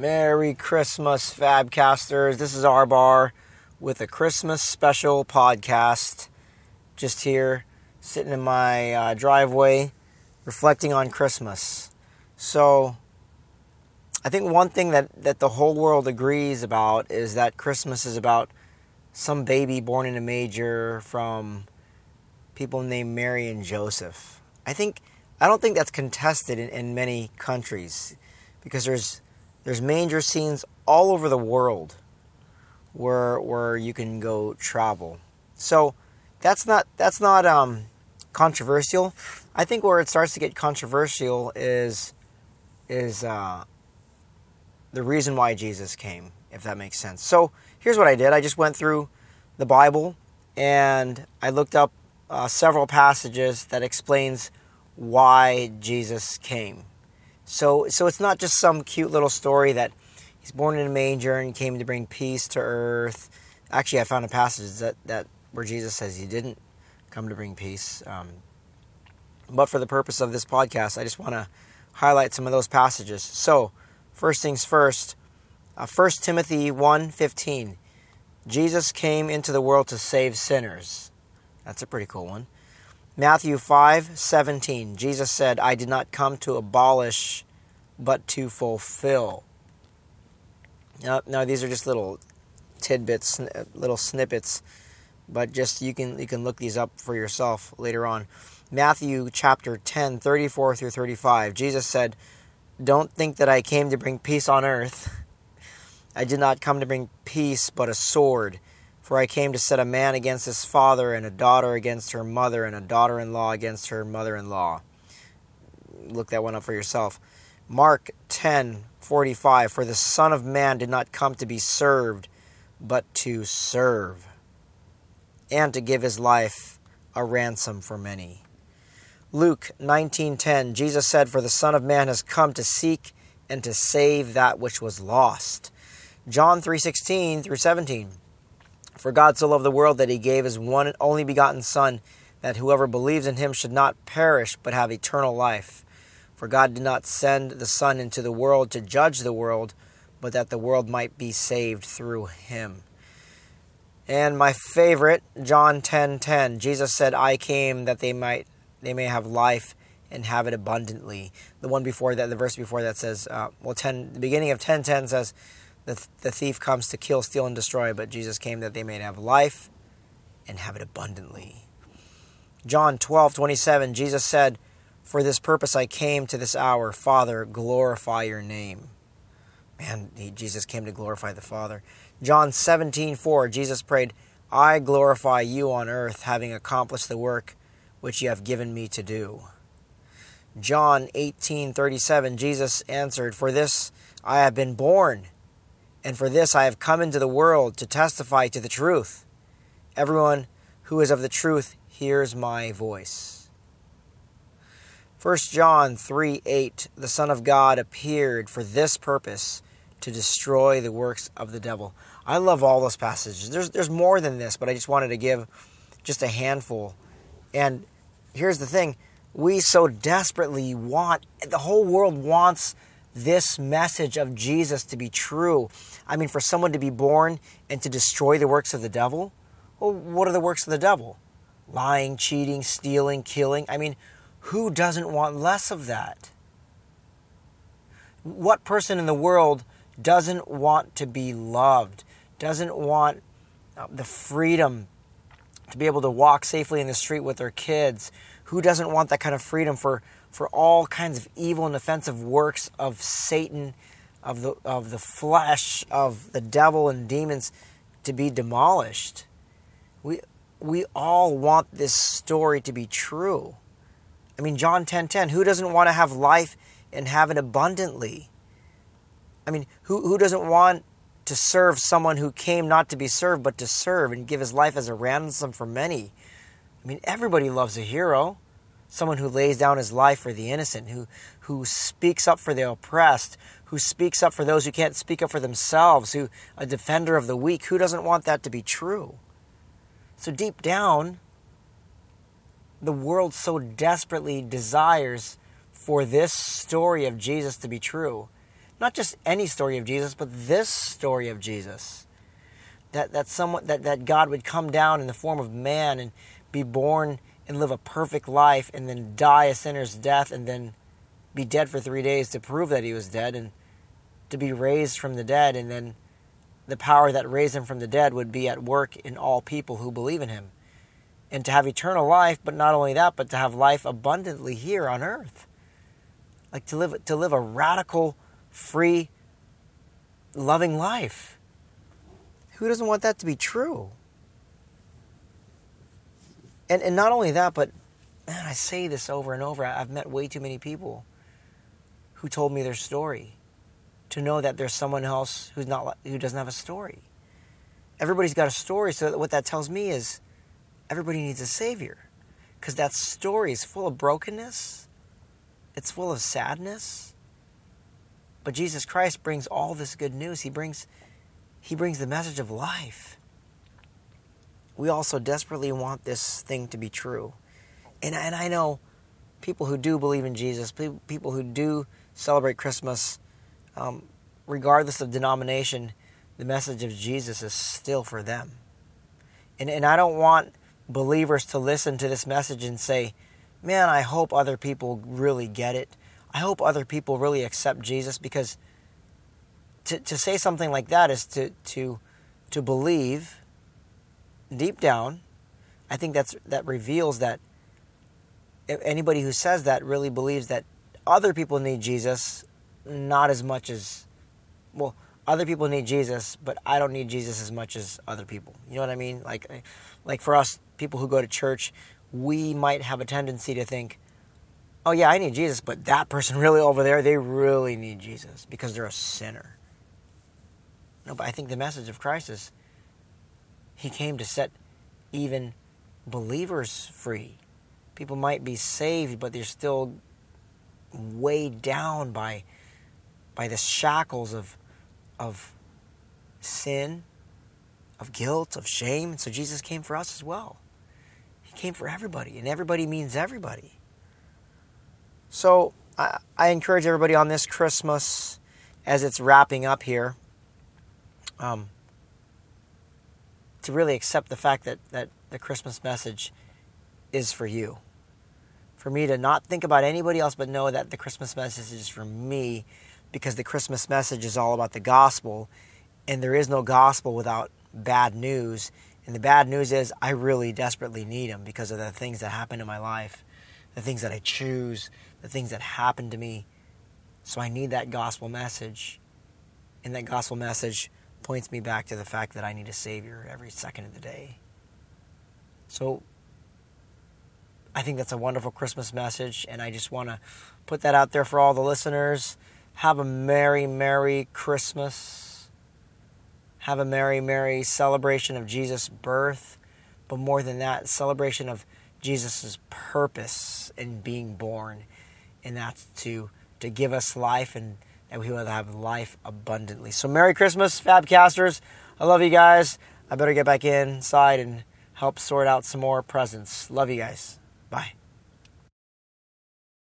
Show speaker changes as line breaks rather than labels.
Merry Christmas, Fabcasters. This is R Bar with a Christmas special podcast. Just here, sitting in my uh, driveway, reflecting on Christmas. So, I think one thing that, that the whole world agrees about is that Christmas is about some baby born in a manger from people named Mary and Joseph. I think I don't think that's contested in, in many countries because there's there's manger scenes all over the world where where you can go travel. So that's not that's not um, controversial. I think where it starts to get controversial is is uh, the reason why Jesus came, if that makes sense. So here's what I did. I just went through the Bible and I looked up uh, several passages that explains why Jesus came. So so it's not just some cute little story that he's born in a manger and came to bring peace to earth. Actually, I found a passage that, that where Jesus says he didn't come to bring peace. Um, but for the purpose of this podcast, I just want to highlight some of those passages. So, first things first, uh, 1 Timothy 1.15. Jesus came into the world to save sinners. That's a pretty cool one. Matthew 5:17. Jesus said, "I did not come to abolish but to fulfill." Now, now these are just little tidbits, uh, little snippets, but just you can you can look these up for yourself later on. Matthew chapter 10, 34 through 35. Jesus said, "Don't think that I came to bring peace on earth. I did not come to bring peace, but a sword. For I came to set a man against his father, and a daughter against her mother, and a daughter in law against her mother in law. Look that one up for yourself. Mark 10 45. For the Son of Man did not come to be served, but to serve, and to give his life a ransom for many. Luke 19:10 Jesus said for the son of man has come to seek and to save that which was lost. John 3:16 through 17 For God so loved the world that he gave his one and only begotten son that whoever believes in him should not perish but have eternal life. For God did not send the son into the world to judge the world but that the world might be saved through him. And my favorite, John 10:10, Jesus said, "I came that they might they may have life and have it abundantly." The one before that, the verse before that says, uh, well, 10, the beginning of 10:10 says, the, the thief comes to kill, steal, and destroy, but Jesus came that they may have life and have it abundantly. John 12, 27, Jesus said, For this purpose I came to this hour. Father, glorify your name. Man, he, Jesus came to glorify the Father. John 17, 4, Jesus prayed, I glorify you on earth, having accomplished the work which you have given me to do. John 18, 37, Jesus answered, For this I have been born and for this I have come into the world to testify to the truth. Everyone who is of the truth hears my voice. 1 John 3 8 The Son of God appeared for this purpose to destroy the works of the devil. I love all those passages. There's, there's more than this, but I just wanted to give just a handful. And here's the thing we so desperately want, the whole world wants this message of Jesus to be true. I mean, for someone to be born and to destroy the works of the devil, well, what are the works of the devil? Lying, cheating, stealing, killing. I mean, who doesn't want less of that? What person in the world doesn't want to be loved, doesn't want uh, the freedom to be able to walk safely in the street with their kids? Who doesn't want that kind of freedom for for all kinds of evil and offensive works of Satan, of the, of the flesh, of the devil and demons to be demolished. We, we all want this story to be true. I mean, John 10:10, 10, 10, who doesn't want to have life and have it abundantly? I mean, who, who doesn't want to serve someone who came not to be served, but to serve and give his life as a ransom for many? I mean, everybody loves a hero someone who lays down his life for the innocent, who, who speaks up for the oppressed, who speaks up for those who can't speak up for themselves, who a defender of the weak. Who doesn't want that to be true? So deep down, the world so desperately desires for this story of Jesus to be true not just any story of Jesus, but this story of Jesus. That that someone that, that God would come down in the form of man and be born and live a perfect life and then die a sinner's death and then be dead for three days to prove that he was dead and to be raised from the dead. And then the power that raised him from the dead would be at work in all people who believe in him. And to have eternal life but not only that but to have life abundantly here on earth. Like to live to live a radical free loving life. Who doesn't want that to be true? And and not only that but man i say this over and over. I've met way too many people who told me their story to know that there's someone else who's not who doesn't have a story. Everybody's got a story so what that tells me is everybody needs a savior. Because that story is full of brokenness. It's full of sadness but jesus christ brings all this good news. He brings he brings the message of life. We also desperately want this thing to be true. And, and i know people who do believe in jesus people who do celebrate christmas um, regardless of denomination the message of jesus is still for them. And, and i don't want believers to listen to this message and say, man, I hope other people really get it. I hope other people really accept Jesus because to, to say something like that is to, to, to believe deep down. I think that's, that reveals that anybody who says that really believes that other people need Jesus not as much as, well, other people need Jesus, but I don't need Jesus as much as other people. You know what I mean? Like, like for us, people who go to church, we might have a tendency to think, oh, yeah, I need Jesus, but that person really over there, they really need Jesus because they're a sinner. No, but I think the message of Christ is he came to set even believers free. People might be saved, but they're still weighed down by by the shackles of of sin, of guilt, of shame. So Jesus came for us as well. He came for everybody, and everybody means everybody. So I, I encourage everybody on this Christmas, as it's wrapping up here, um, to really accept the fact that, that the Christmas message is for you. For me to not think about anybody else, but know that the Christmas message is for me because the Christmas message is all about the gospel, and there is no gospel without bad news. And the bad news is, I really desperately need Him because of the things that happen in my life, the things that I choose, the things that happen to me. So I need that gospel message. And that gospel message points me back to the fact that I need a Savior every second of the day. So I think that's a wonderful Christmas message, and I just want to put that out there for all the listeners. Have a Merry, Merry Christmas have a merry, merry celebration of Jesus' birth, but more than that, celebration of Jesus' purpose in being born, and that's to to give us life and that we will have life abundantly. So Merry Christmas, Fabcasters. I love you guys. I better get back inside and help sort out some more presents. Love you guys. Bye.